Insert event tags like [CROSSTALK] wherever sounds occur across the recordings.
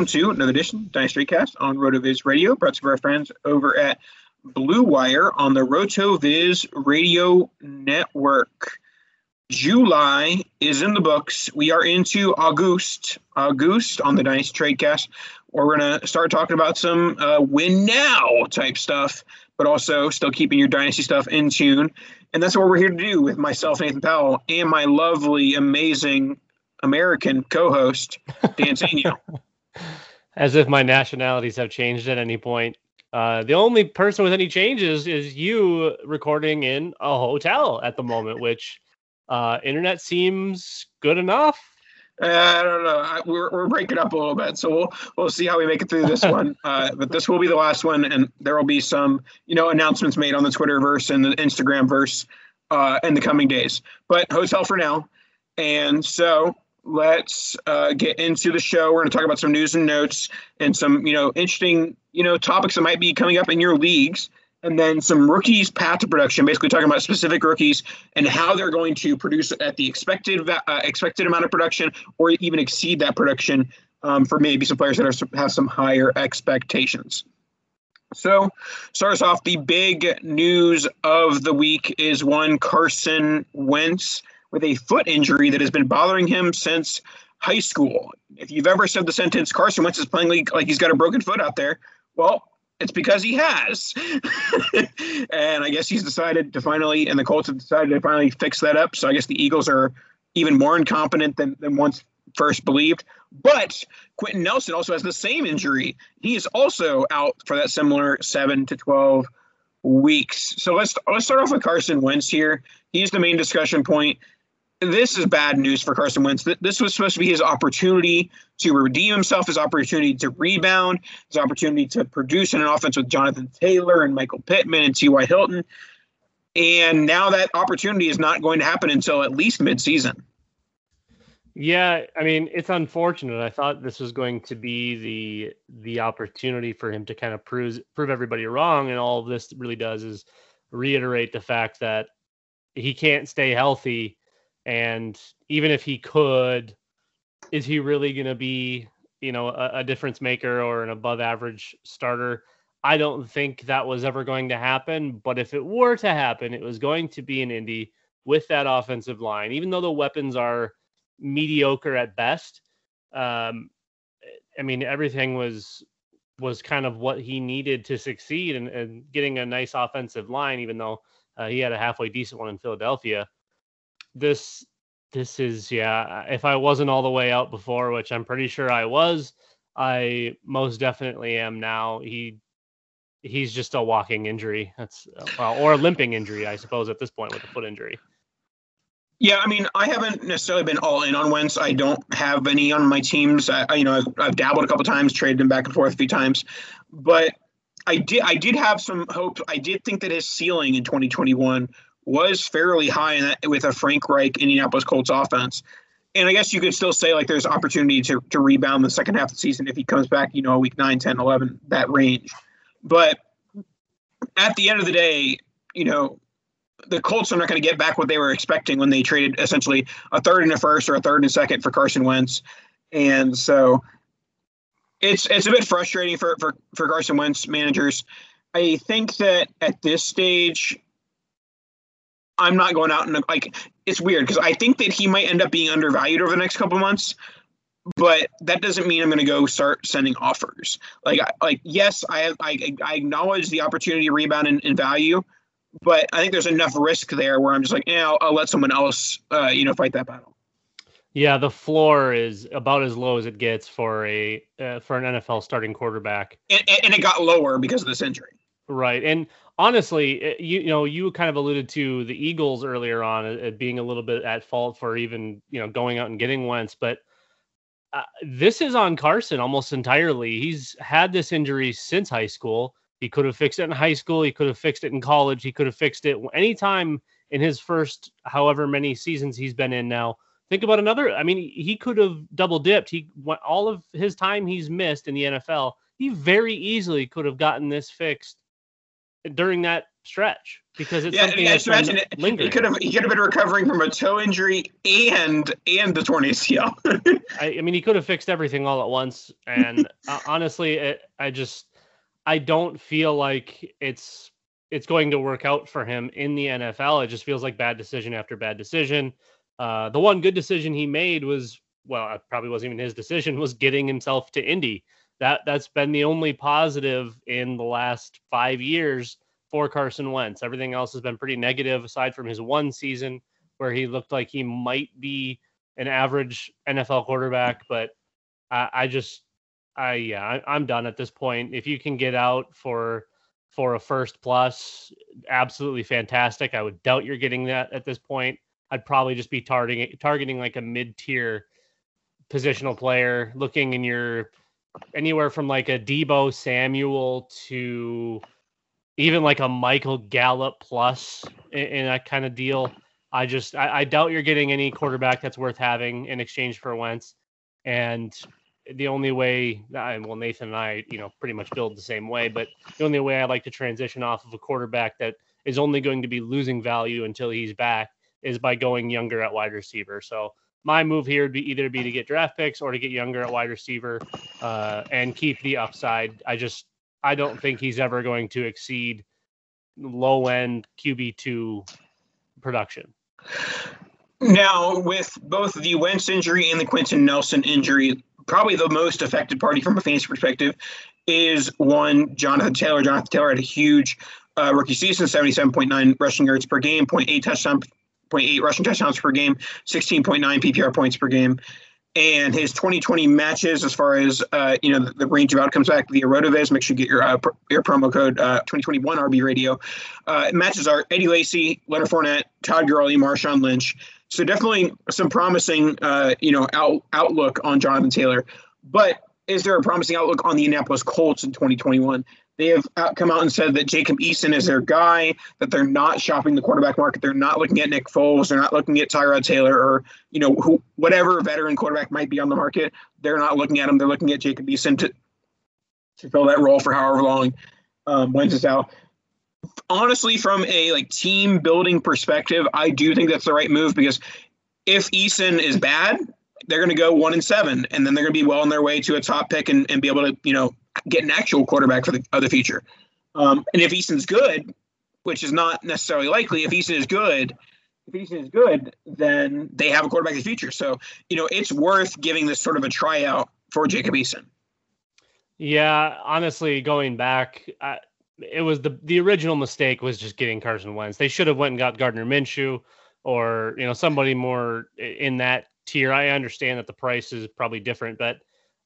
Welcome to another edition of Dynasty Cast on RotoViz Radio, brought to you by our friends over at Blue Wire on the RotoViz Radio Network. July is in the books. We are into August, August on the Dynasty Tradecast. We're going to start talking about some uh, win now type stuff, but also still keeping your Dynasty stuff in tune. And that's what we're here to do with myself, Nathan Powell, and my lovely, amazing American co-host Dan Sanio. [LAUGHS] As if my nationalities have changed at any point. Uh, the only person with any changes is you recording in a hotel at the moment, which uh, internet seems good enough. Uh, I don't know. I, we're, we're breaking up a little bit, so we'll we'll see how we make it through this [LAUGHS] one. Uh, but this will be the last one, and there will be some you know announcements made on the Twitterverse and the Instagram verse uh, in the coming days. But hotel for now, and so let's uh, get into the show. We're going to talk about some news and notes and some, you know, interesting, you know, topics that might be coming up in your leagues. And then some rookies path to production, basically talking about specific rookies and how they're going to produce at the expected uh, expected amount of production, or even exceed that production um, for maybe some players that are, have some higher expectations. So, start us off. The big news of the week is one Carson Wentz with a foot injury that has been bothering him since high school. If you've ever said the sentence Carson Wentz is playing like, he's got a broken foot out there, well, it's because he has. [LAUGHS] and I guess he's decided to finally, and the Colts have decided to finally fix that up. So I guess the Eagles are even more incompetent than, than once first believed. But Quenton Nelson also has the same injury. He is also out for that similar seven to 12 weeks. So let's let's start off with Carson Wentz here. He's the main discussion point this is bad news for Carson Wentz. This was supposed to be his opportunity to redeem himself, his opportunity to rebound, his opportunity to produce in an offense with Jonathan Taylor and Michael Pittman and T.Y. Hilton. And now that opportunity is not going to happen until at least midseason. Yeah, I mean, it's unfortunate. I thought this was going to be the the opportunity for him to kind of prove prove everybody wrong, and all this really does is reiterate the fact that he can't stay healthy and even if he could, is he really going to be, you know, a, a, difference maker or an above average starter? I don't think that was ever going to happen. But if it were to happen, it was going to be an Indy with that offensive line, even though the weapons are mediocre at best. Um, I mean, everything was was kind of what he needed to succeed and, and getting a nice offensive line, even though uh, he had a halfway decent one in Philadelphia. This this is yeah. If I wasn't all the way out before, which I'm pretty sure I was, I most definitely am now. He he's just a walking injury. That's well, or a limping injury, I suppose, at this point with a foot injury. Yeah, I mean, I haven't necessarily been all in on Wentz. I don't have any on my teams. I, you know, I've, I've dabbled a couple times, traded him back and forth a few times, but I did I did have some hope. I did think that his ceiling in 2021 was fairly high that, with a Frank Reich Indianapolis Colts offense. And I guess you could still say like there's opportunity to, to rebound the second half of the season if he comes back, you know, week 9, 10, 11, that range. But at the end of the day, you know, the Colts are not going to get back what they were expecting when they traded essentially a third and a first or a third and a second for Carson Wentz. And so it's it's a bit frustrating for, for, for Carson Wentz managers. I think that at this stage, I'm not going out and like it's weird because I think that he might end up being undervalued over the next couple months, but that doesn't mean I'm going to go start sending offers. Like like yes, I have, I, I acknowledge the opportunity to rebound in, in value, but I think there's enough risk there where I'm just like, yeah, I'll, I'll let someone else, uh, you know, fight that battle. Yeah, the floor is about as low as it gets for a uh, for an NFL starting quarterback, and, and it got lower because of this injury. Right, and honestly, eh, you, you know, you kind of alluded to the Eagles earlier on uh, being a little bit at fault for even you know going out and getting Wentz, but uh, this is on Carson almost entirely. He's had this injury since high school. He could have fixed it in high school. He could have fixed it in college. He could have fixed it anytime in his first however many seasons he's been in now. Think about another. I mean, he could have double dipped. He went all of his time he's missed in the NFL. He very easily could have gotten this fixed during that stretch because it's yeah, something yeah, that's imagine it, lingering. He could have he could have been recovering from a toe injury and and the torn ACL. I, I, mean, he could have fixed everything all at once. And uh, honestly, it, I just I don't feel like it's it's going to work out for him in the NFL. It just feels like bad decision after bad decision. Uh, the one good decision he made was well, it probably wasn't even his decision was getting himself to Indy. That that's been the only positive in the last five years for Carson Wentz. Everything else has been pretty negative, aside from his one season where he looked like he might be an average NFL quarterback. But I, I just I yeah, I, am done at this point. If you can get out for for a first plus, absolutely fantastic. I would doubt you're getting that at this point. I'd probably just be targeting targeting like a mid tier positional player, looking in your anywhere from like a Deebo Samuel to even like a Michael Gallup plus in, in that kind of deal. I just I, I doubt you're getting any quarterback that's worth having in exchange for Wentz. And the only way well nathan and i you know pretty much build the same way but the only way i like to transition off of a quarterback that is only going to be losing value until he's back is by going younger at wide receiver so my move here would be either be to get draft picks or to get younger at wide receiver uh, and keep the upside i just i don't think he's ever going to exceed low end qb2 production now, with both the Wentz injury and the Quenton Nelson injury, probably the most affected party from a fantasy perspective is one Jonathan Taylor. Jonathan Taylor had a huge uh, rookie season, 77.9 rushing yards per game, 0.8 touchdown, 0.8 rushing touchdowns per game, 16.9 PPR points per game. And his 2020 matches, as far as uh, you know, the, the, range of outcomes back via Rotoviz. Make sure you get your uh, pr- your promo code uh, 2021 RV Radio. Uh, matches are Eddie Lacy, Leonard Fournette, Todd Gurley, Marshawn Lynch. So definitely some promising, uh, you know, out, outlook on Jonathan Taylor. But is there a promising outlook on the Indianapolis Colts in 2021? They have come out and said that Jacob Eason is their guy, that they're not shopping the quarterback market. They're not looking at Nick Foles. They're not looking at Tyrod Taylor or, you know, who, whatever veteran quarterback might be on the market. They're not looking at him. They're looking at Jacob Eason to, to fill that role for however long um, Wentz is out honestly, from a like team building perspective, I do think that's the right move because if Eason is bad, they're going to go one and seven, and then they're going to be well on their way to a top pick and, and be able to you know get an actual quarterback for the other future. Um, and if Eason's good, which is not necessarily likely, if Eason is good, if Eason is good, then they have a quarterback of the future. So, you know, it's worth giving this sort of a tryout for Jacob Eason. Yeah, honestly, going back, I, it was the the original mistake was just getting Carson Wentz. They should have went and got Gardner Minshew or you know somebody more in that tier. I understand that the price is probably different, but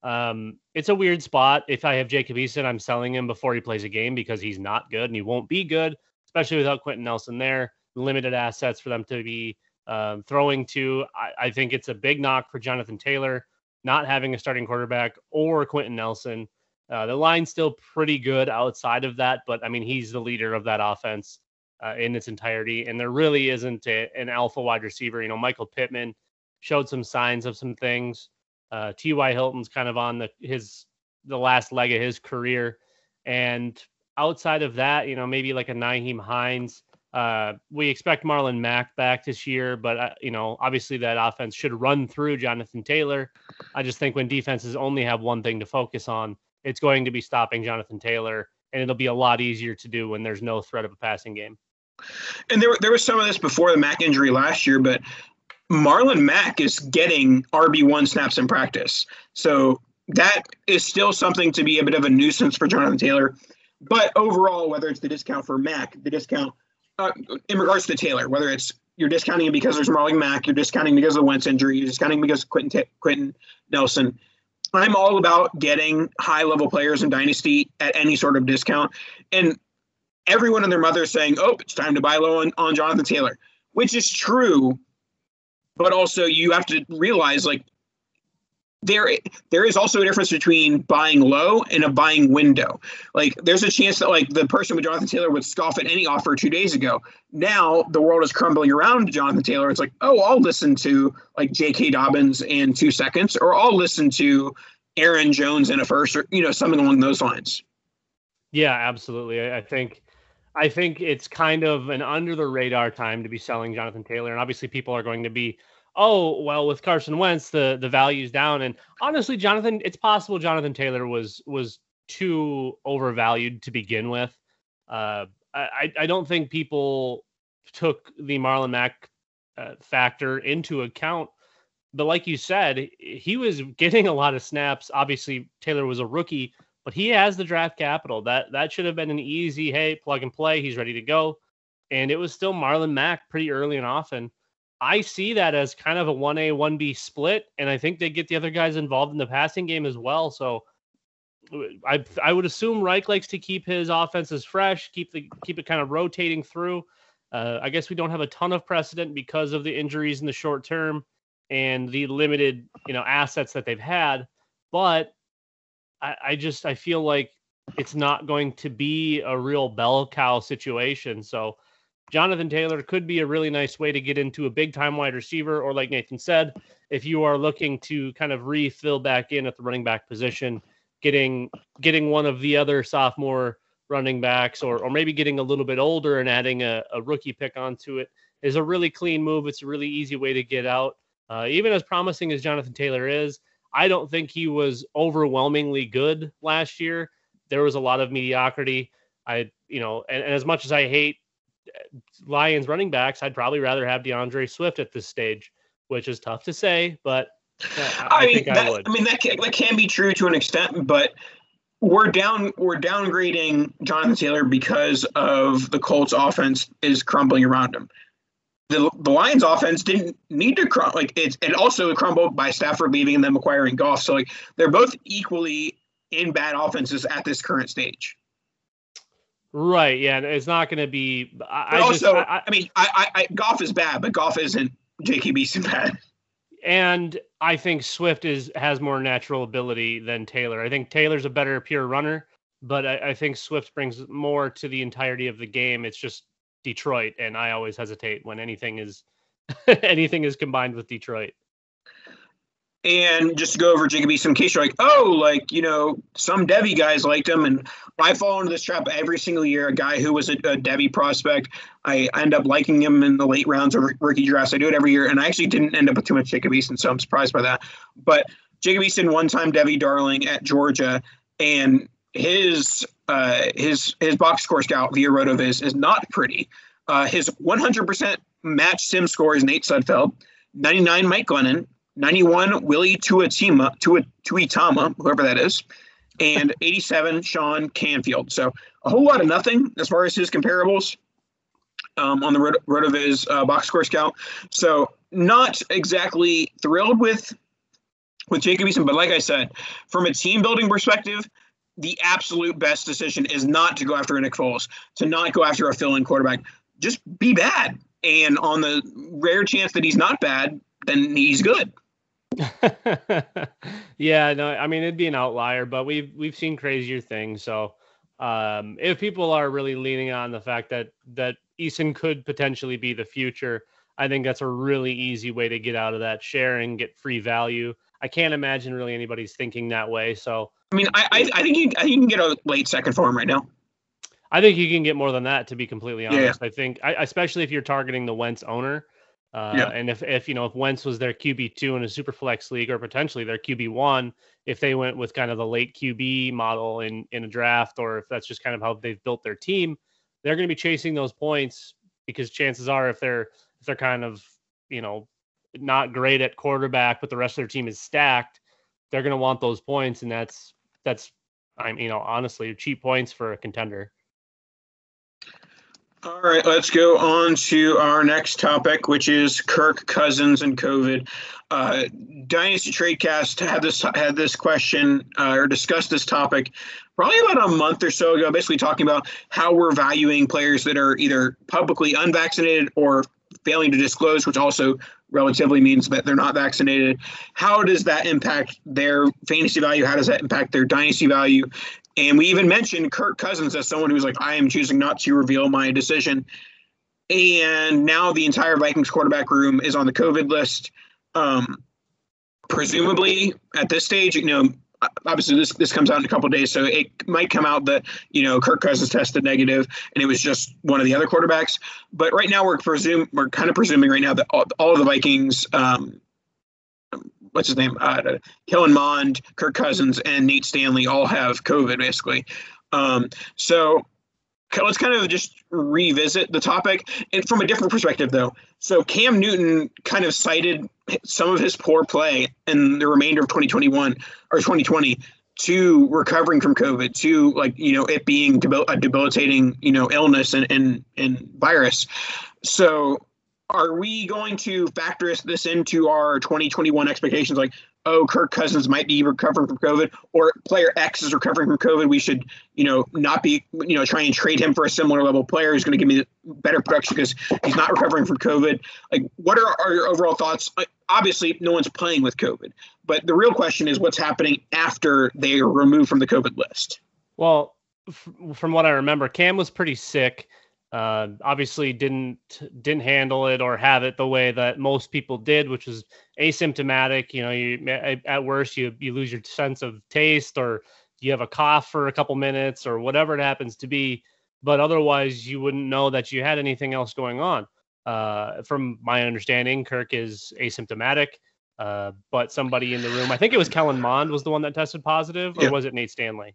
um, it's a weird spot. If I have Jacob Eason, I'm selling him before he plays a game because he's not good and he won't be good, especially without Quenton Nelson there. Limited assets for them to be um, throwing to. I, I, think it's a big knock for Jonathan Taylor not having a starting quarterback or Quenton Nelson. Uh, the line's still pretty good outside of that, but I mean, he's the leader of that offense uh, in its entirety. And there really isn't a, an alpha wide receiver. You know, Michael Pittman showed some signs of some things. Uh, T.Y. Hilton's kind of on the his the last leg of his career, and outside of that, you know, maybe like a Nyheim Hines. Uh, we expect Marlon Mack back this year, but uh, you know, obviously that offense should run through Jonathan Taylor. I just think when defenses only have one thing to focus on, it's going to be stopping Jonathan Taylor, and it'll be a lot easier to do when there's no threat of a passing game. And there, there was some of this before the Mack injury last year, but Marlon Mack is getting RB1 snaps in practice. So that is still something to be a bit of a nuisance for Jonathan Taylor. But overall, whether it's the discount for Mack, the discount uh, in regards to Taylor, whether it's you're discounting it because there's Marlon Mack, you're discounting because of the Wentz injury, you're discounting because Quenton, T- Quenton Nelson. I'm all about getting high level players in Dynasty at any sort of discount. And everyone and their mother is saying, oh, it's time to buy low on, on Jonathan Taylor, which is true. But also, you have to realize like there there is also a difference between buying low and a buying window. Like there's a chance that like the person with Jonathan Taylor would scoff at any offer two days ago. Now the world is crumbling around Jonathan Taylor. It's like, oh, I'll listen to like J.K. Dobbins in two seconds, or I'll listen to Aaron Jones in a first, or you know something along those lines. Yeah, absolutely. I think I think it's kind of an under the radar time to be selling Jonathan Taylor, and obviously people are going to be oh well with Carson Wentz the the value's down and honestly Jonathan it's possible Jonathan Taylor was was too overvalued to begin with. Uh, I I don't think people took the Marlon Mack uh, factor into account. But like you said, he was getting a lot of snaps. Obviously, Taylor was a rookie, but he has the draft capital. That that should have been an easy, hey, plug and play. He's ready to go. And it was still Marlon Mack pretty early and often. I see that as kind of a 1A, 1B split. And I think they get the other guys involved in the passing game as well. So I I would assume Reich likes to keep his offenses fresh, keep the keep it kind of rotating through. Uh, I guess we don't have a ton of precedent because of the injuries in the short term and the limited, you know, assets that they've had. But I, I just I feel like it's not going to be a real bell cow situation. So Jonathan Taylor could be a really nice way to get into a big time wide receiver, or like Nathan said, if you are looking to kind of refill back in at the running back position, getting getting one of the other sophomore running backs, or or maybe getting a little bit older and adding a, a rookie pick onto it is a really clean move. It's a really easy way to get out. Uh, even as promising as Jonathan Taylor is, I don't think he was overwhelmingly good last year. There was a lot of mediocrity. I, you know, and, and as much as I hate uh, Lions running backs, I'd probably rather have D'Andre Swift at this stage, which is tough to say, but I, I, I mean, that, I, I, mean that can, that can be true to an extent, but we're down we're downgrading Jonathan Taylor because of the Colts offense is crumbling around him the, the Lions offense didn't need to crumble. Like it's it also crumbled by Stafford leaving and them acquiring Goff. So like they're both equally in bad offenses at this current stage. Right. Yeah. It's not going to be. I, also, just, I, I, mean, I, I, Goff is bad, but Goff isn't Jacob Eason bad. And I think Swift is has more natural ability than Taylor. I think Taylor's a better pure runner, but I, I think Swift brings more to the entirety of the game. It's just Detroit, and I always hesitate when anything is [LAUGHS] anything is combined with Detroit. And just to go over Jacob Eason, in case you're like, oh, like, you know, some Devy guys liked him. And I fall into this trap every single year. A guy who was a, a Devy prospect, I end up liking him in the late rounds of rookie drafts. I do it every year. And I actually didn't end up with too much Jacob Eason, so I'm surprised by that. But Jacob Eason, one time Devy darling at Georgia. And his uh, his his box score scout via Rotoviz is not pretty. Uh, his 100% match sim score is Nate Sudfeld, 99 Mike Glennon, 91 Willie Tuatima, Tuitama, whoever that is, and [LAUGHS] 87 Sean Canfield. So a whole lot of nothing as far as his comparables um, on the Rot- RotoViz uh, box score scout. So not exactly thrilled with with Jacob Eason, but like I said, from a team building perspective, the absolute best decision is not to go after a Nick Foles, to not go after a fill-in quarterback. Just be bad, and on the rare chance that he's not bad, then he's good. [LAUGHS] yeah, no, I mean it'd be an outlier, but we've we've seen crazier things. So um, if people are really leaning on the fact that that Eason could potentially be the future, I think that's a really easy way to get out of that share and get free value. I can't imagine really anybody's thinking that way. So I mean, I I, I think you I think you can get a late second for him right now. I think you can get more than that. To be completely honest, yeah. I think I, especially if you're targeting the Wentz owner. Uh, yeah. And if, if you know if Wentz was their QB two in a super flex league or potentially their QB one, if they went with kind of the late QB model in in a draft, or if that's just kind of how they've built their team, they're going to be chasing those points because chances are if they're if they're kind of you know not great at quarterback, but the rest of their team is stacked, they're going to want those points, and that's that's I'm you know honestly cheap points for a contender. All right, let's go on to our next topic, which is Kirk Cousins and COVID. Uh, Dynasty Tradecast had this had this question uh, or discussed this topic probably about a month or so ago, basically talking about how we're valuing players that are either publicly unvaccinated or failing to disclose, which also relatively means that they're not vaccinated. How does that impact their fantasy value? How does that impact their dynasty value? And we even mentioned Kirk Cousins as someone who's like, I am choosing not to reveal my decision. And now the entire Vikings quarterback room is on the COVID list. Um, presumably at this stage, you know, obviously this this comes out in a couple days, so it might come out that you know Kirk Cousins tested negative and it was just one of the other quarterbacks. But right now we're presume we're kind of presuming right now that all, all of the Vikings um, what's his name? Uh, Kellen Mond, Kirk Cousins, and Nate Stanley all have COVID, basically. Um, so let's kind of just revisit the topic and from a different perspective, though. So Cam Newton kind of cited some of his poor play in the remainder of 2021 or 2020 to recovering from COVID, to like you know it being debil- a debilitating you know illness and and and virus. So are we going to factor this into our 2021 expectations? Like, oh, Kirk Cousins might be recovering from COVID, or player X is recovering from COVID. We should, you know, not be, you know, trying to trade him for a similar level player who's going to give me better production because he's not recovering from COVID. Like, what are, are your overall thoughts? obviously, no one's playing with COVID, but the real question is what's happening after they are removed from the COVID list. Well, f- from what I remember, Cam was pretty sick. Uh, obviously didn't didn't handle it or have it the way that most people did, which was asymptomatic. You know, you at worst you you lose your sense of taste or you have a cough for a couple minutes or whatever it happens to be, but otherwise you wouldn't know that you had anything else going on. Uh, from my understanding, Kirk is asymptomatic. Uh, but somebody in the room, I think it was Kellen Mond, was the one that tested positive, or yeah. was it Nate Stanley?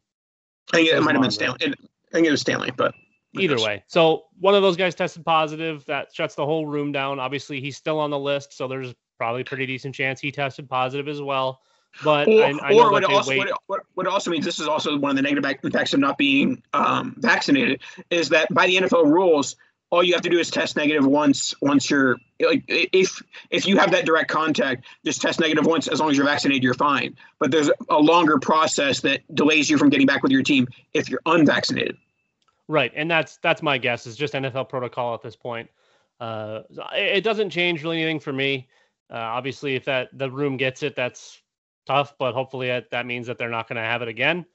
I think it, it might have been Stanley. It, I think it was Stanley, but Either way. So one of those guys tested positive. That shuts the whole room down. Obviously, he's still on the list, so there's probably a pretty decent chance he tested positive as well. But or, I, I or what, also, what, what, what, also means this is also one of the negative impacts of not being um, vaccinated is that by the NFL rules, all you have to do is test negative once. Once you're like, if if you have that direct contact, just test negative once. As long as you're vaccinated, you're fine. But there's a longer process that delays you from getting back with your team if you're unvaccinated. Right, and that's that's my guess. Is just NFL protocol at this point. Uh, it doesn't change really anything for me. Uh, obviously, if that the room gets it, that's tough. But hopefully, that, that means that they're not going to have it again.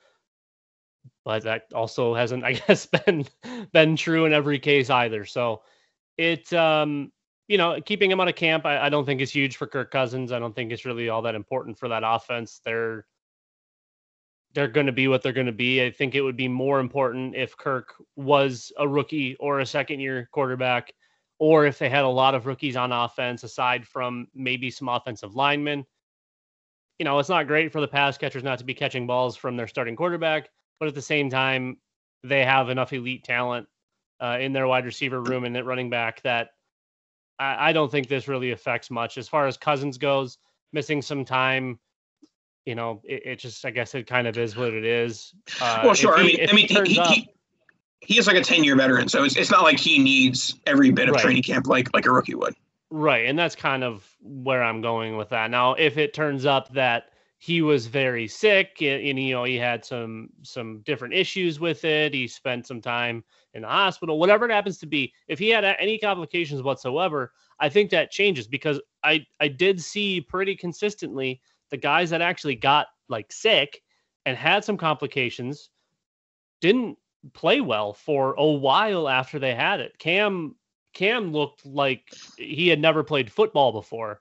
But that also hasn't, I [LAUGHS] guess, been been true in every case either. So it, um, you know, keeping him out of camp, I, I don't think is huge for Kirk Cousins. I don't think it's really all that important for that offense. They're they're going to be what they're going to be. I think it would be more important if Kirk was a rookie or a second year quarterback, or if they had a lot of rookies on offense aside from maybe some offensive linemen. You know, it's not great for the pass catchers not to be catching balls from their starting quarterback, but at the same time, they have enough elite talent uh, in their wide receiver room and at running back that I, I don't think this really affects much as far as Cousins goes. Missing some time, you know, it, it just I guess it kind of is what it is. Uh, well, sure. He, I mean, I mean, he, he, up, he, is like a ten year veteran, so it's it's not like he needs every bit of right. training camp like like a rookie would. Right, and that's kind of where I'm going with that. Now, if it turns up that he was very sick and, and, you know he had some some different issues with it he spent some time in the hospital whatever it happens to be if he had any complications whatsoever i think that changes because i i did see pretty consistently the guys that actually got like sick and had some complications didn't play well for a while after they had it cam cam looked like he had never played football before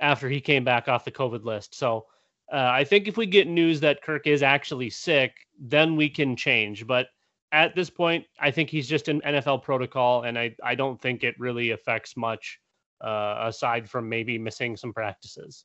after he came back off the covid list so uh, I think if we get news that Kirk is actually sick, then we can change. But at this point, I think he's just an NFL protocol, and I, I don't think it really affects much uh, aside from maybe missing some practices.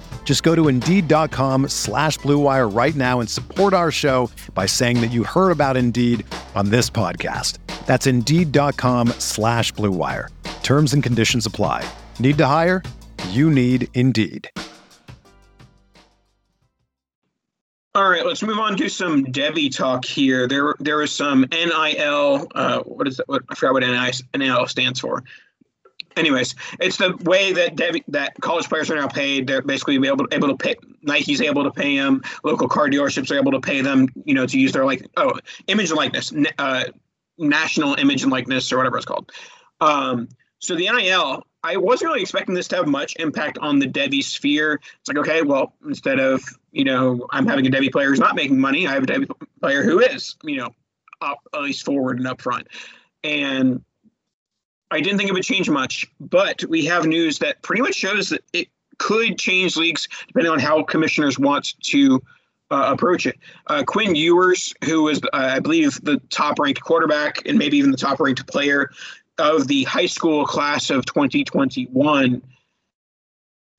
Just go to Indeed.com slash BlueWire right now and support our show by saying that you heard about Indeed on this podcast. That's Indeed.com slash BlueWire. Terms and conditions apply. Need to hire? You need Indeed. All right, let's move on to some Devy talk here. There, there was some NIL. Uh, what is that? What, I forgot what NIL stands for. Anyways, it's the way that Devy, that college players are now paid. They're basically able to, able to pay. Nike's able to pay them. Local car dealerships are able to pay them. You know, to use their like oh image and likeness, uh, national image and likeness or whatever it's called. Um, so the NIL I wasn't really expecting this to have much impact on the Devy sphere. It's like, okay, well, instead of, you know, I'm having a Devy player who's not making money, I have a Devy player who is, you know, up at least forward and up front. And I didn't think it would change much, but we have news that pretty much shows that it could change leagues depending on how commissioners want to uh, approach it. Uh, Quinn Ewers, who is, uh, I believe, the top ranked quarterback and maybe even the top ranked player of the high school class of 2021,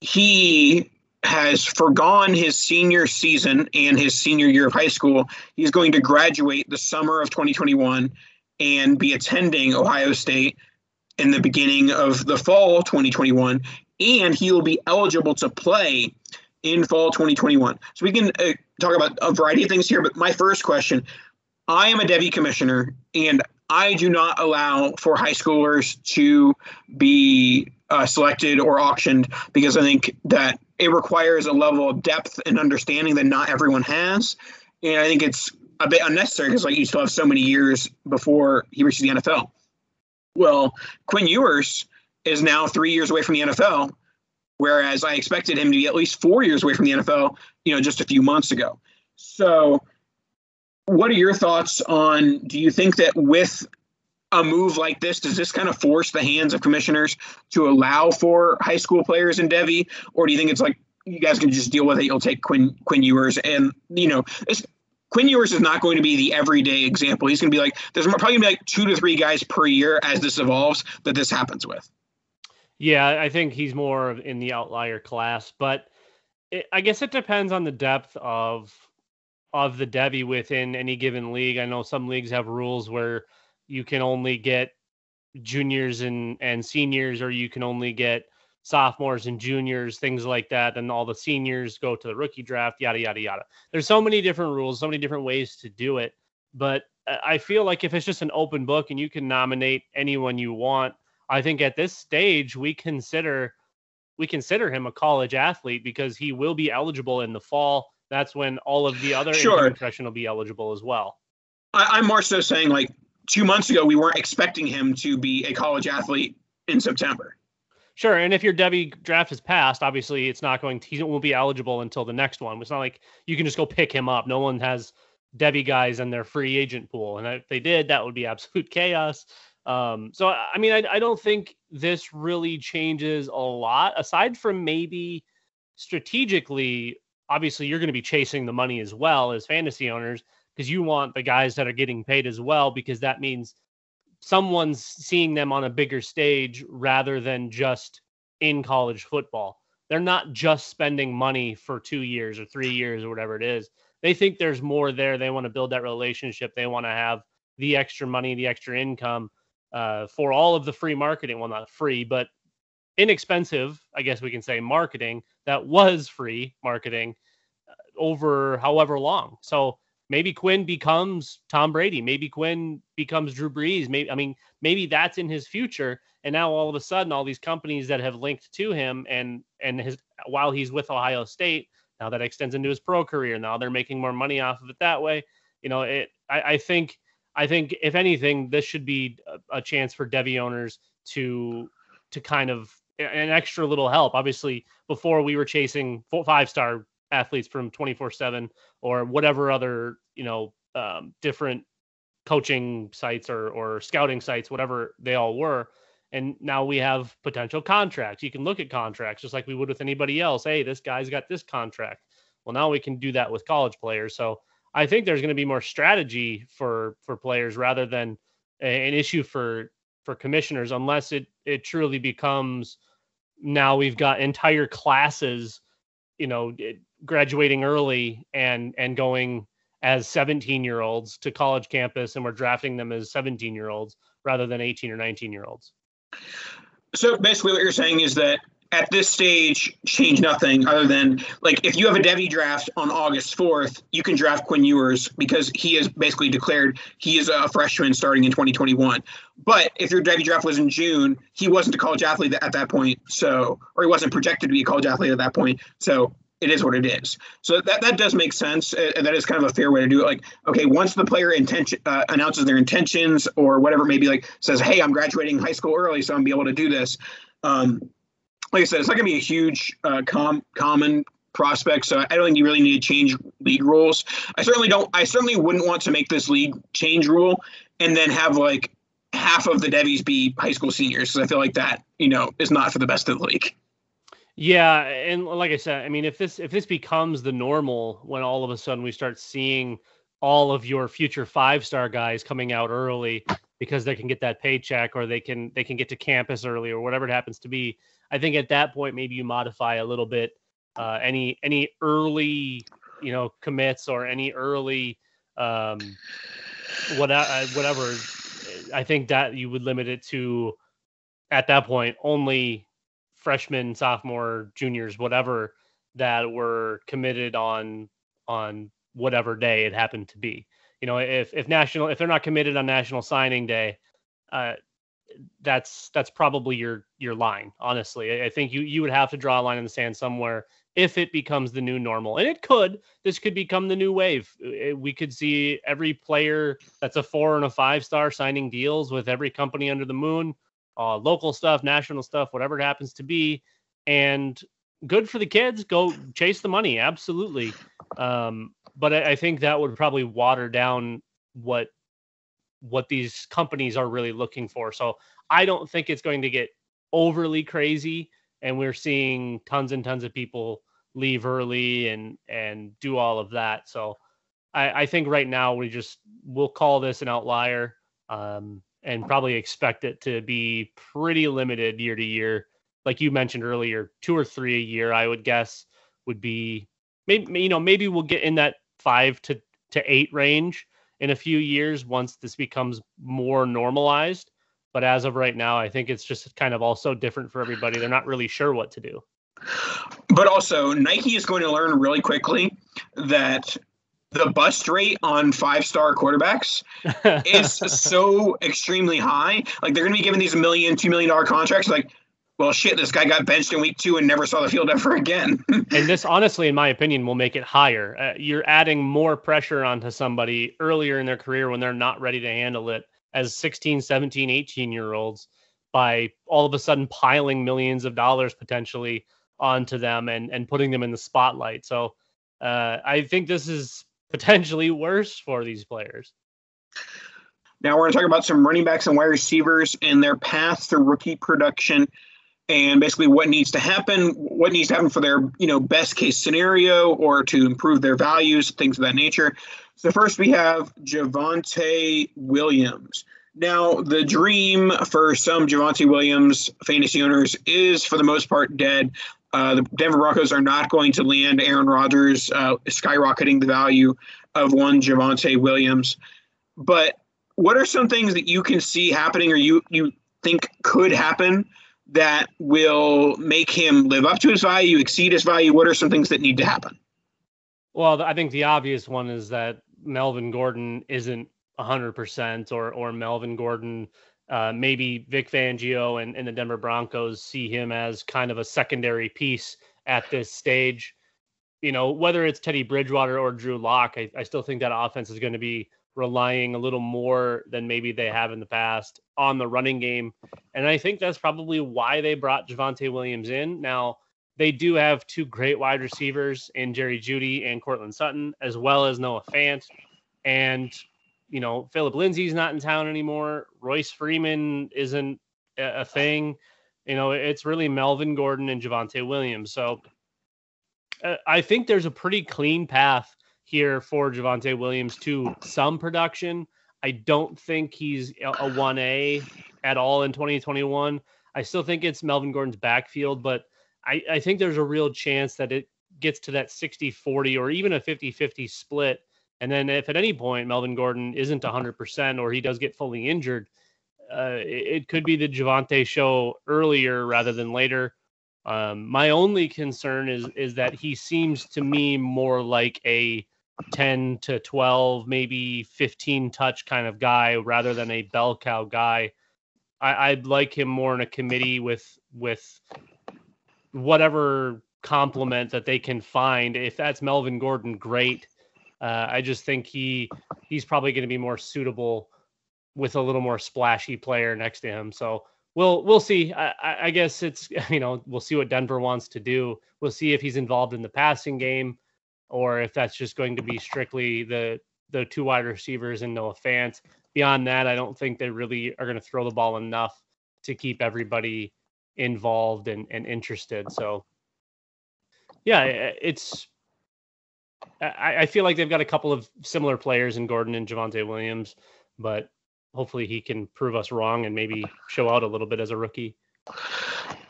he has forgone his senior season and his senior year of high school. He's going to graduate the summer of 2021 and be attending Ohio State in the beginning of the fall 2021. And he will be eligible to play in fall 2021. So we can uh, talk about a variety of things here. But my first question I am a Devy commissioner, and I do not allow for high schoolers to be uh, selected or auctioned because I think that it requires a level of depth and understanding that not everyone has. And I think it's a bit unnecessary because like you still have so many years before he reaches the NFL. Well, Quinn Ewers is now three years away from the NFL, whereas I expected him to be at least four years away from the NFL, you know, just a few months ago. So what are your thoughts on do you think that with a move like this, does this kind of force the hands of commissioners to allow for high school players in Devy, Or do you think it's like you guys can just deal with it? You'll take Quinn Quinn Ewers and you know, Quinn Ewers is not going to be the everyday example. He's going to be like there's probably going to be like two to three guys per year as this evolves that this happens with. Yeah, I think he's more in the outlier class, but it, I guess it depends on the depth of of the Devy within any given league. I know some leagues have rules where you can only get juniors and and seniors, or you can only get sophomores and juniors, things like that. And all the seniors go to the rookie draft, yada yada yada. There's so many different rules, so many different ways to do it. But I feel like if it's just an open book and you can nominate anyone you want, I think at this stage we consider we consider him a college athlete because he will be eligible in the fall That's when all of the other Sure. freshmen will be eligible as well. I, I'm more so saying like two months ago we weren't expecting him to be a college athlete in September. Sure, and if your Devy draft is passed, obviously it's not going to he won't be eligible until the next one. It's not like you can just go pick him up. No one has Devy guys in their free agent pool, and if they did, that would be absolute chaos. Um, so I mean, I, I don't think this really changes a lot, aside from maybe strategically. Obviously, you're going to be chasing the money as well as fantasy owners because you want the guys that are getting paid as well, because that means someone's seeing them on a bigger stage rather than just in college football. They're not just spending money for two years or three years or whatever it is. They think there's more there. They want to build that relationship. They want to have the extra money, the extra income uh, for all of the free marketing. Well, not free, but inexpensive, I guess we can say, marketing that was free marketing uh, over however long. So maybe Quinn becomes Tom Brady. Maybe Quinn becomes Drew Brees. Maybe I mean maybe that's in his future. And now all of a sudden, all these companies that have linked to him and and his while he's with Ohio State, now that extends into his pro career. Now they're making more money off of it that way. You know, it. I, I think I think if anything, this should be a, a chance for Devy owners to to kind of an extra little help. Obviously, before we were chasing five star athletes from 24 7 or whatever other you know um, different coaching sites or or scouting sites whatever they all were. And now we have potential contracts. You can look at contracts just like we would with anybody else. Hey this guy's got this contract. Well now we can do that with college players. So i think there's going to be more strategy for for players rather than a, an issue for for commissioners unless it it truly becomes now we've got entire classes you know graduating early and and going as 17 year olds to college campus and we're drafting them as 17 year olds rather than 18 or 19 year olds So basically, what you're saying is that at this stage, change nothing other than like if you have a Devy draft on August 4th, you can draft Quinn Ewers because he is basically declared he is a freshman starting in 2021. But if your Devy draft was in June, he wasn't a college athlete at that point, so or he wasn't projected to be a college athlete at that point. So it is what it is. So that, that does make sense. Uh, that is kind of a fair way to do it. Like, okay, once the player intention uh, announces their intentions or whatever, maybe like says, "Hey, I'm graduating high school early, so I'm be able to do this." Um, like I said, it's not gonna be a huge uh, com- common prospect. So I don't think you really need to change league rules. I certainly don't. I certainly wouldn't want to make this league change rule and then have like half of the Devies be high school seniors. Because I feel like that, you know, is not for the best of the league. Yeah, and like I said, I mean, if this if this becomes the normal, when all of a sudden we start seeing all of your future five star guys coming out early because they can get that paycheck or they can they can get to campus early or whatever it happens to be, I think at that point maybe you modify a little bit uh, any any early you know commits or any early um, whatever whatever. I think that you would limit it to at that point only freshmen, sophomore, juniors, whatever that were committed on on whatever day it happened to be. You know, if if national if they're not committed on National Signing Day, uh, that's that's probably your your line. Honestly, I think you you would have to draw a line in the sand somewhere if it becomes the new normal, and it could. This could become the new wave. We could see every player that's a four and a five star signing deals with every company under the moon uh, local stuff, national stuff, whatever it happens to be. And good for the kids. Go chase the money. Absolutely. Um, but I, I, think that would probably water down what what these companies are really looking for. So I don't think it's going to get overly crazy. And we're seeing tons and tons of people leave early and and do all of that. So I, I think right now we just we'll call this an outlier. Um, and probably expect it to be pretty limited year to year. Like you mentioned earlier, two or three a year, I would guess would be maybe you know maybe we'll get in that five to to eight range in a few years once this becomes more normalized. But as of right now, I think it's just kind of also different for everybody. They're not really sure what to do. But also, Nike is going to learn really quickly that the bust rate on five star quarterbacks [LAUGHS] is so extremely high. Like they're going to be giving these million, two million dollar contracts. Like, well, shit, this guy got benched in week two and never saw the field ever [LAUGHS] again. and this, honestly, in my opinion, will make it higher. Uh, you're adding more pressure onto somebody earlier in their career when they're not ready to handle it as 16, 17, 18 year olds by all of a sudden piling millions of dollars potentially onto them and, and putting them in the spotlight. So uh, I think this is potentially [LAUGHS] worse for these players. Now we're going to talk about some running backs and wide receivers and their path to rookie production and basically what needs to happen, what needs to happen for their, you know, best case scenario or to improve their values, things of that nature. So first we have Javonte Williams. Now, the dream for some Javonte Williams fantasy owners is, for the most part, dead. Uh, the Denver Broncos are not going to land Aaron Rodgers, uh, skyrocketing the value of one Javonte Williams. But what are some things that you can see happening or you, you think could happen that will make him live up to his value, exceed his value? What are some things that need to happen? Well, I think the obvious one is that Melvin Gordon isn't 100% or or Melvin Gordon uh, maybe Vic Fangio and, and the Denver Broncos see him as kind of a secondary piece at this stage. You know, whether it's Teddy Bridgewater or Drew Lock, I, I still think that offense is going to be relying a little more than maybe they have in the past on the running game. And I think that's probably why they brought Javonte Williams in. Now, they do have two great wide receivers in Jerry Jeudy and Courtland Sutton, as well as Noah Fant. And you know, Philip Lindsay's not in town anymore. Royce Freeman isn't a, thing. You know, it's really Melvin Gordon and Javonte Williams. So uh, I think there's a pretty clean path here for Javonte Williams to some production. I don't think he's a, a 1A at all in 2021. I still think it's Melvin Gordon's backfield, but I, I think there's a real chance that it gets to that 60 40 or even a 50 50 split and then if at any point Melvin Gordon isn't 100% or he does get fully injured, uh, it, it, could be the Javonte show earlier rather than later. Um, my only concern is is that he seems to me more like a 10 to 12, maybe 15 touch kind of guy rather than a bell cow guy. I, I'd like him more in a committee with with whatever complement that they can find. If that's Melvin Gordon, great. Uh, I just think he he's probably going to be more suitable with a little more splashy player next to him. So we'll we'll see. I, I, guess it's [LAUGHS] you know we'll see what Denver wants to do. We'll see if he's involved in the passing game, or if that's just going to be strictly the the two wide receivers and Noah Fant. Beyond that, I don't think they really are going to throw the ball enough to keep everybody involved and, and interested. So yeah, it's I, I feel like they've got a couple of similar players in Gordon and Javonte Williams, but hopefully he can prove us wrong and maybe show out a little bit as a rookie.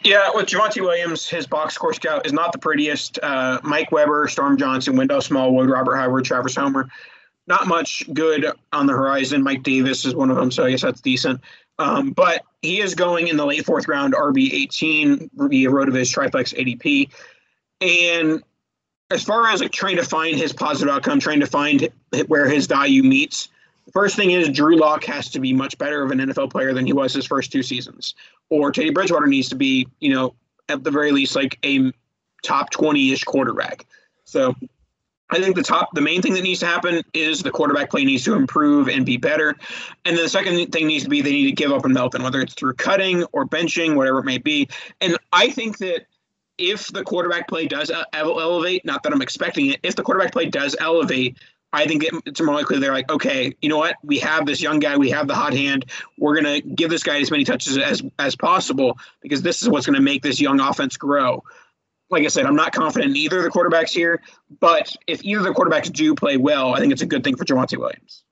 Yeah, with Javonte Williams, his box score scout is not the prettiest. Uh, Mike Weber, Storm Johnson, Wendell Smallwood, Robert Howard, Travis Homer. Not much good on the horizon. Mike Davis is one of them, so I guess that's decent. Um, but he is going in the late fourth round, RB 18 via Rotoviz Triplex ADP. And as far as like trying to find his positive outcome, trying to find where his value meets, first thing is Drew Lock has to be much better of an NFL player than he was his first two seasons, or Teddy Bridgewater needs to be, you know, at the very least like a top twenty-ish quarterback. So I think the top, the main thing that needs to happen is the quarterback play needs to improve and be better. And then the second thing needs to be they need to give up on Melvin, whether it's through cutting or benching, whatever it may be. And I think that if the quarterback play does elevate, not that I'm expecting it, if the quarterback play does elevate, I think it's more likely they're like, okay, you know what? We have this young guy, we have the hot hand. We're gonna give this guy as many touches as as possible because this is what's gonna make this young offense grow. Like I said, I'm not confident in either of the quarterbacks here, but if either of the quarterbacks do play well, I think it's a good thing for Javonte Williams.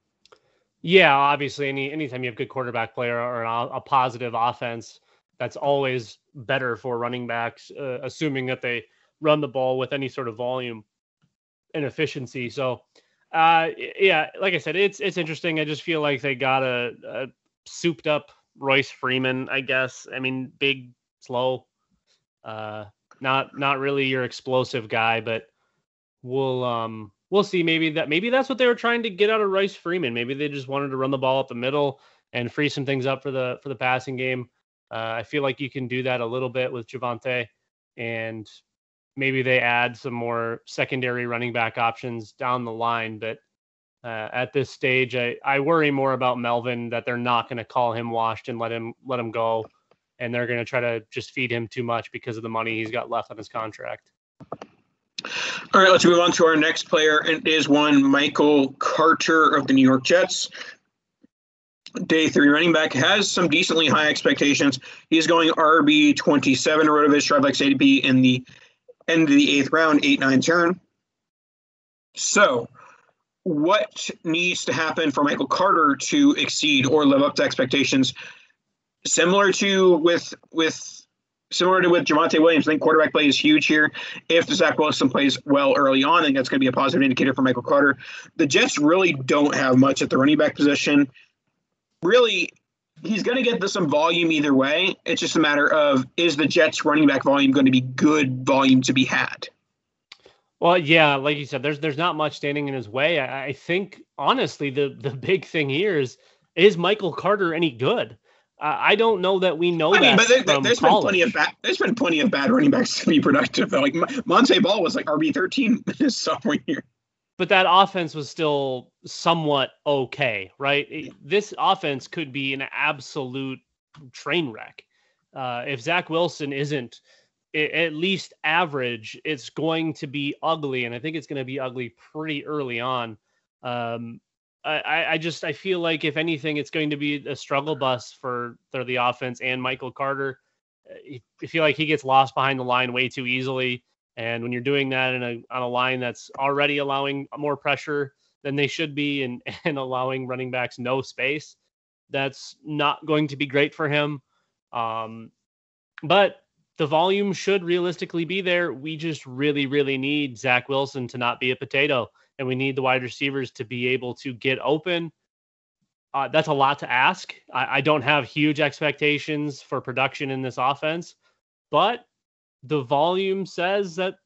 Yeah, obviously, any anytime you have good quarterback player or a, a positive offense, that's always better for running backs, uh, assuming that they run the ball with any sort of volume and efficiency. So, uh, yeah, like I said, it's it's interesting. I just feel like they got a, a souped up Royce Freeman. I guess. I mean, big, slow, uh, not not really your explosive guy, but we'll um we'll see. Maybe that maybe that's what they were trying to get out of Royce Freeman. Maybe they just wanted to run the ball up the middle and free some things up for the for the passing game. Uh, I feel like you can do that a little bit with Javonte, and maybe they add some more secondary running back options down the line. But uh, at this stage, I, I worry more about Melvin that they're not going to call him washed and let him let him go, and they're going to try to just feed him too much because of the money he's got left on his contract. All right, let's move on to our next player. And it is one Michael Carter of the New York Jets. Day three running back has some decently high expectations. He's going RB 27 Rotoviz Strivelex ADP in the end of the eighth round, 8 9 turn. So, what needs to happen for Michael Carter to exceed or live up to expectations? Similar to with with similar to with Javonte Williams, I think quarterback play is huge here. If the Zach Wilson plays well early on, I think that's going to be a positive indicator for Michael Carter. The Jets really don't have much at the running back position. Really, he's going to get some volume either way. It's just a matter of is the Jets running back volume going to be good volume to be had? Well, yeah, like you said, there's there's not much standing in his way. I, I think honestly, the the big thing here is is Michael Carter any good? I don't know that we know I mean, that. But there, has been plenty of bad. There's been plenty of bad running backs to be productive. Though. Like Montee Ball was like RB 13 [LAUGHS] his sophomore year. But that offense was still somewhat okay, right? This offense could be an absolute train wreck. Uh, if Zach Wilson isn't at least average, it's going to be ugly, and I think it's going to be ugly pretty early on. Um, I, I just I feel like if anything, it's going to be a struggle bus for, for the offense and Michael Carter. I feel like he gets lost behind the line way too easily. And when you're doing that in a on a line that's already allowing more pressure than they should be and, [LAUGHS] and allowing running backs no space, that's not going to be great for him. Um, but the volume should realistically be there. We just really, really need Zach Wilson to not be a potato and we need the wide receivers to be able to get open. Uh, that's a lot to ask. I, I don't have huge expectations for production in this offense, but the volume says that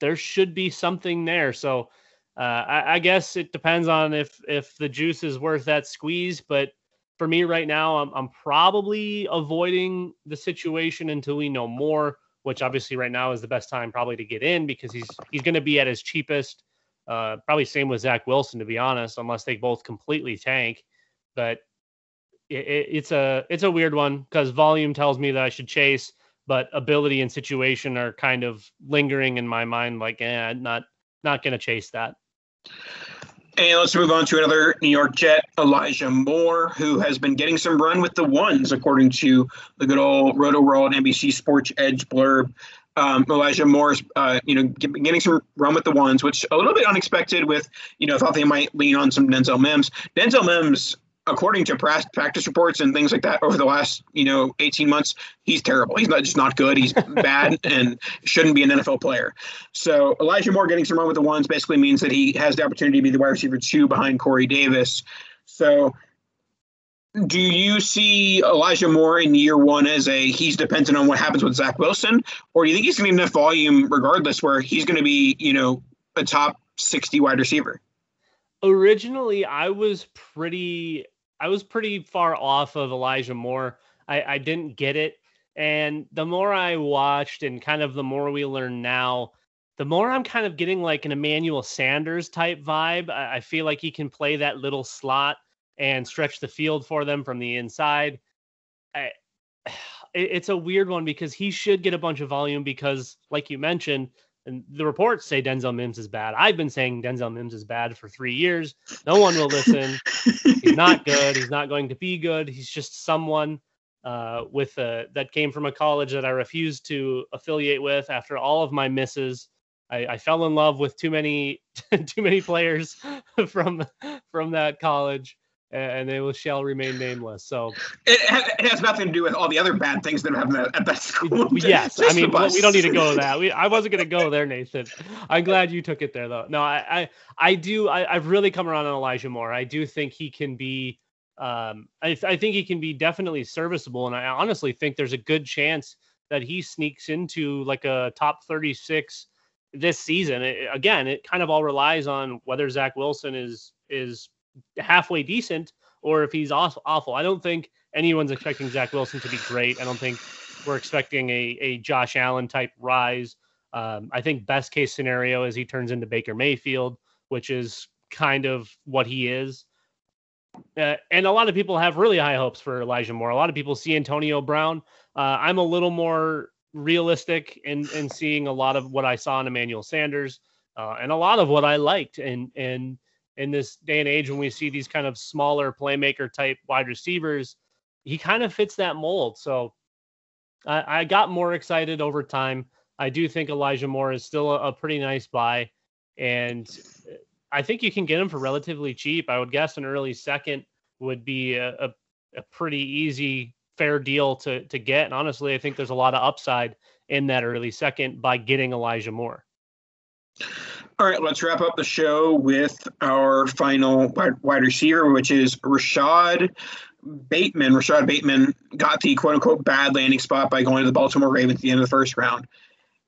there should be something there. So uh, I, I, guess it depends on if if the juice is worth that squeeze. But for me right now, I'm I'm probably avoiding the situation until we know more. Which obviously right now is the best time probably to get in because he's he's going to be at his cheapest. Uh, probably same with Zach Wilson, to be honest, unless they both completely tank. But it, it, it's a it's a weird one because volume tells me that I should chase, but ability and situation are kind of lingering in my mind. Like, eh, not not gonna chase that. And let's move on to another New York Jet, Elijah Moore, who has been getting some run with the ones, according to the good old Rotoworld NBC Sports Edge blurb um, Elijah Moore's, uh, you know, getting some run with the ones, which a little bit unexpected. With you know, thought they might lean on some Denzel Mims. Denzel Mims, according to practice reports and things like that, over the last you know 18 months, he's terrible. He's not just not good. He's [LAUGHS] bad and shouldn't be an NFL player. So Elijah Moore getting some run with the ones basically means that he has the opportunity to be the wide receiver two behind Corey Davis. So do you see Elijah Moore in year one as a he's dependent on what happens with Zach Wilson, or do you think he's going to get enough volume regardless where he's going to be, you know, a top 60 wide receiver? Originally, I was pretty I was pretty far off of Elijah Moore. I, I didn't get it. And the more I watched and kind of the more we learn now, the more I'm kind of getting like an Emmanuel Sanders type vibe. I, I feel like he can play that little slot and stretch the field for them from the inside. I, [SIGHS] it's a weird one because he should get a bunch of volume because, like you mentioned, and the reports say Denzel Mims is bad. I've been saying Denzel Mims is bad for three years. No one will listen. [LAUGHS] He's not good. He's not going to be good. He's just someone uh, with a, that came from a college that I refused to affiliate with after all of my misses. I, I fell in love with too many [LAUGHS] too many players [LAUGHS] from from that college and they will shall remain nameless. So it, it, has nothing to do with all the other bad things that happen at that school. [LAUGHS] yes, I mean we don't need to go to that. We, I wasn't going to go there, [LAUGHS] Nathan. I'm glad you took it there, though. No, I I, I do. I, have really come around on Elijah Moore. I do think he can be. Um, I, I think he can be definitely serviceable, and I honestly think there's a good chance that he sneaks into like a top 36 this season. It, again, it kind of all relies on whether Zach Wilson is is halfway decent or if he's awful. I don't think anyone's expecting Zach Wilson to be great. I don't think we're expecting a, a Josh Allen type rise. Um, I think best case scenario is he turns into Baker Mayfield, which is kind of what he is. Uh, and a lot of people have really high hopes for Elijah Moore. A lot of people see Antonio Brown. Uh, I'm a little more realistic in, in seeing a lot of what I saw in Emmanuel Sanders uh, and a lot of what I liked. And, and in this day and age, when we see these kind of smaller playmaker type wide receivers, he kind of fits that mold. So I, I got more excited over time. I do think Elijah Moore is still a, a pretty nice buy. And I think you can get him for relatively cheap. I would guess an early second would be a, a, a pretty easy, fair deal to to get. And honestly, I think there's a lot of upside in that early second by getting Elijah Moore. All right, let's wrap up the show with our final wide, receiver, which is Rashod Bateman. Rashod Bateman got the quote unquote bad landing spot by going to the Baltimore Ravens at the end of the first round.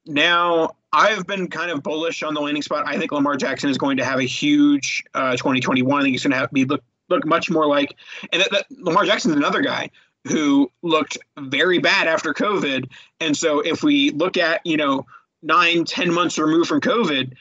Now, I've been kind of bullish on the landing spot. I think Lamar Jackson is going to have a huge uh, 2021. I think he's going to have be look look much more like, and that, that Lamar another guy who looked very bad after COVID. And so if we look at you know nine, ten months removed from COVID,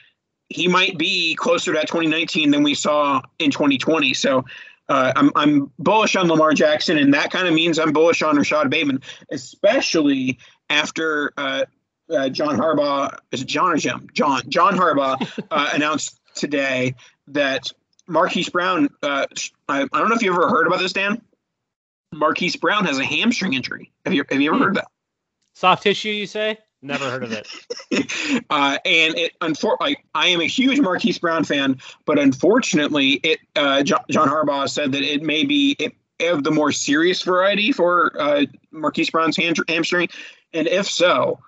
he might be closer to that 2019 than we saw in 2020. So. Uh, I'm, I'm bullish on Lamar Jackson, and that kind of means I'm bullish on Rashod Bateman, especially after uh, uh, John Harbaugh, is it John or Jim? John. John Harbaugh [LAUGHS] uh, announced today that Marquise Brown. Uh, I, I, don't know if you ever heard about this, Dan. Marquise Brown has a hamstring injury. Have you Have you ever heard that? Soft tissue, you say? Never heard of it. [LAUGHS] uh, and it, unfor- like, I am a huge Marquise Brown fan, but unfortunately, it uh, John, John Harbaugh said that it may be it, of the more serious variety for uh, Marquise Brown's hamstring, and if so,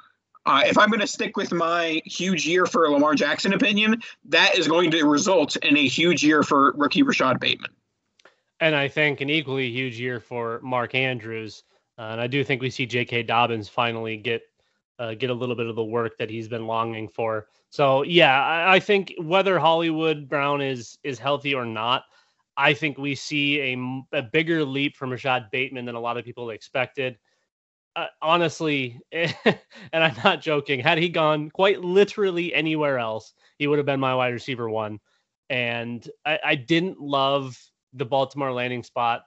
uh, if I'm going to stick with my huge year for Lamar Jackson opinion, that is going to result in a huge year for rookie Rashod Bateman. And I think an equally huge year for Mark Andrews. Uh, and I do think we see J.K. Dobbins finally get uh, get a little bit of the work that he's been longing for. So yeah, I, I, think whether Hollywood Brown is is healthy or not, I think we see a, a bigger leap from Rashod Bateman than a lot of people expected uh, honestly, [LAUGHS] and I'm not joking, had he gone quite literally anywhere else, he would have been my wide receiver one. And I, I didn't love the Baltimore landing spot,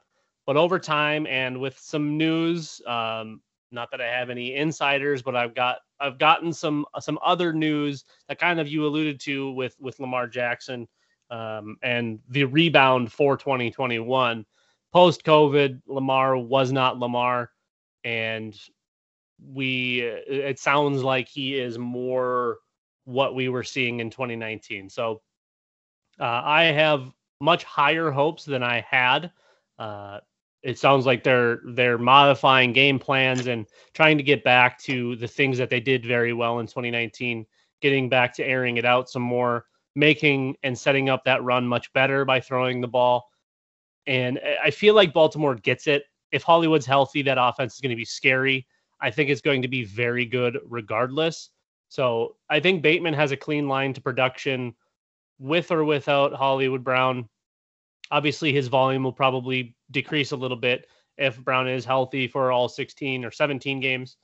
but over time and with some news, um, not that I have any insiders, but I've got I've gotten some some other news that kind of you alluded to with with Lamar Jackson um, and the rebound for 2021 post COVID. Lamar was not Lamar and we it sounds like he is more what we were seeing in 2019. So uh, I have much higher hopes than I had. Uh, it sounds like they're they're modifying game plans and trying to get back to the things that they did very well in 2019, getting back to airing it out some more, making and setting up that run much better by throwing the ball. And I feel like Baltimore gets it if Hollywood's healthy, that offense is going to be scary. I think it's going to be very good regardless. So I think Bateman has a clean line to production with or without Hollywood Brown. Obviously, his volume will probably decrease a little bit if Brown is healthy for all 16 or 17 games.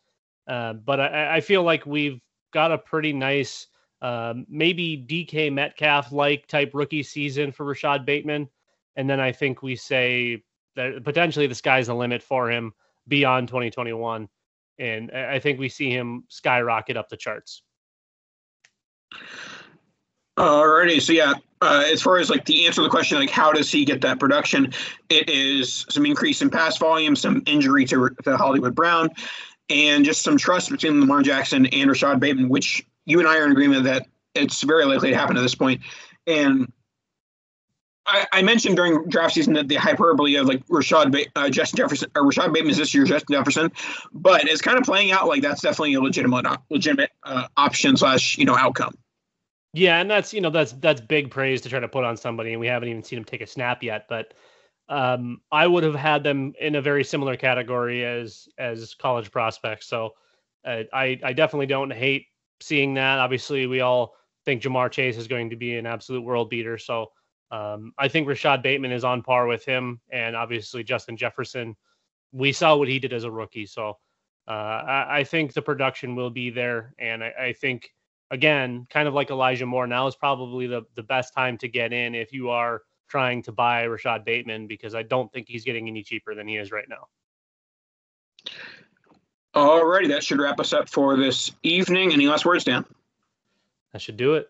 Uh, but I, I, feel like we've got a pretty nice, uh, maybe DK Metcalf like type rookie season for Rashod Bateman. And then I think we say that potentially the sky's the limit for him beyond 2021. And I think we see him skyrocket up the charts. Alrighty, so yeah, uh, as far as like the answer to the question, like how does he get that production? It is some increase in pass volume, some injury to, to Hollywood Brown, and just some trust between Lamar Jackson and Rashod Bateman, which you and I are in agreement that it's very likely to happen at this point. And I, I, mentioned during draft season that the hyperbole of like Rashod ba- uh, Justin Jefferson or Rashod Bateman is this year Justin Jefferson, but it's kind of playing out like that's definitely a legitimate legitimate uh, option slash you know outcome. Yeah, and that's you know that's that's big praise to try to put on somebody, and we haven't even seen him take a snap yet. But um, I would have had them in a very similar category as as college prospects. So uh, I I definitely don't hate seeing that. Obviously, we all think Ja'Marr Chase is going to be an absolute world beater. So Um, I think Rashod Bateman is on par with him, and obviously Justin Jefferson. We saw what he did as a rookie, so uh, I, I, think the production will be there, and I, I, think again, kind of like Elijah Moore, now is probably the the best time to get in if you are trying to buy Rashod Bateman because I don't think he's getting any cheaper than he is right now. Alrighty, that should wrap us up for this evening. Any last words, Dan? That should do it.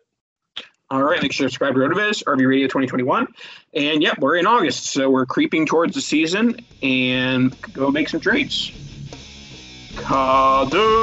All right, make sure to subscribe to RotoViz, RV Radio 2021. And yep, we're in August, so we're creeping towards the season and go make some trades. Kadosh!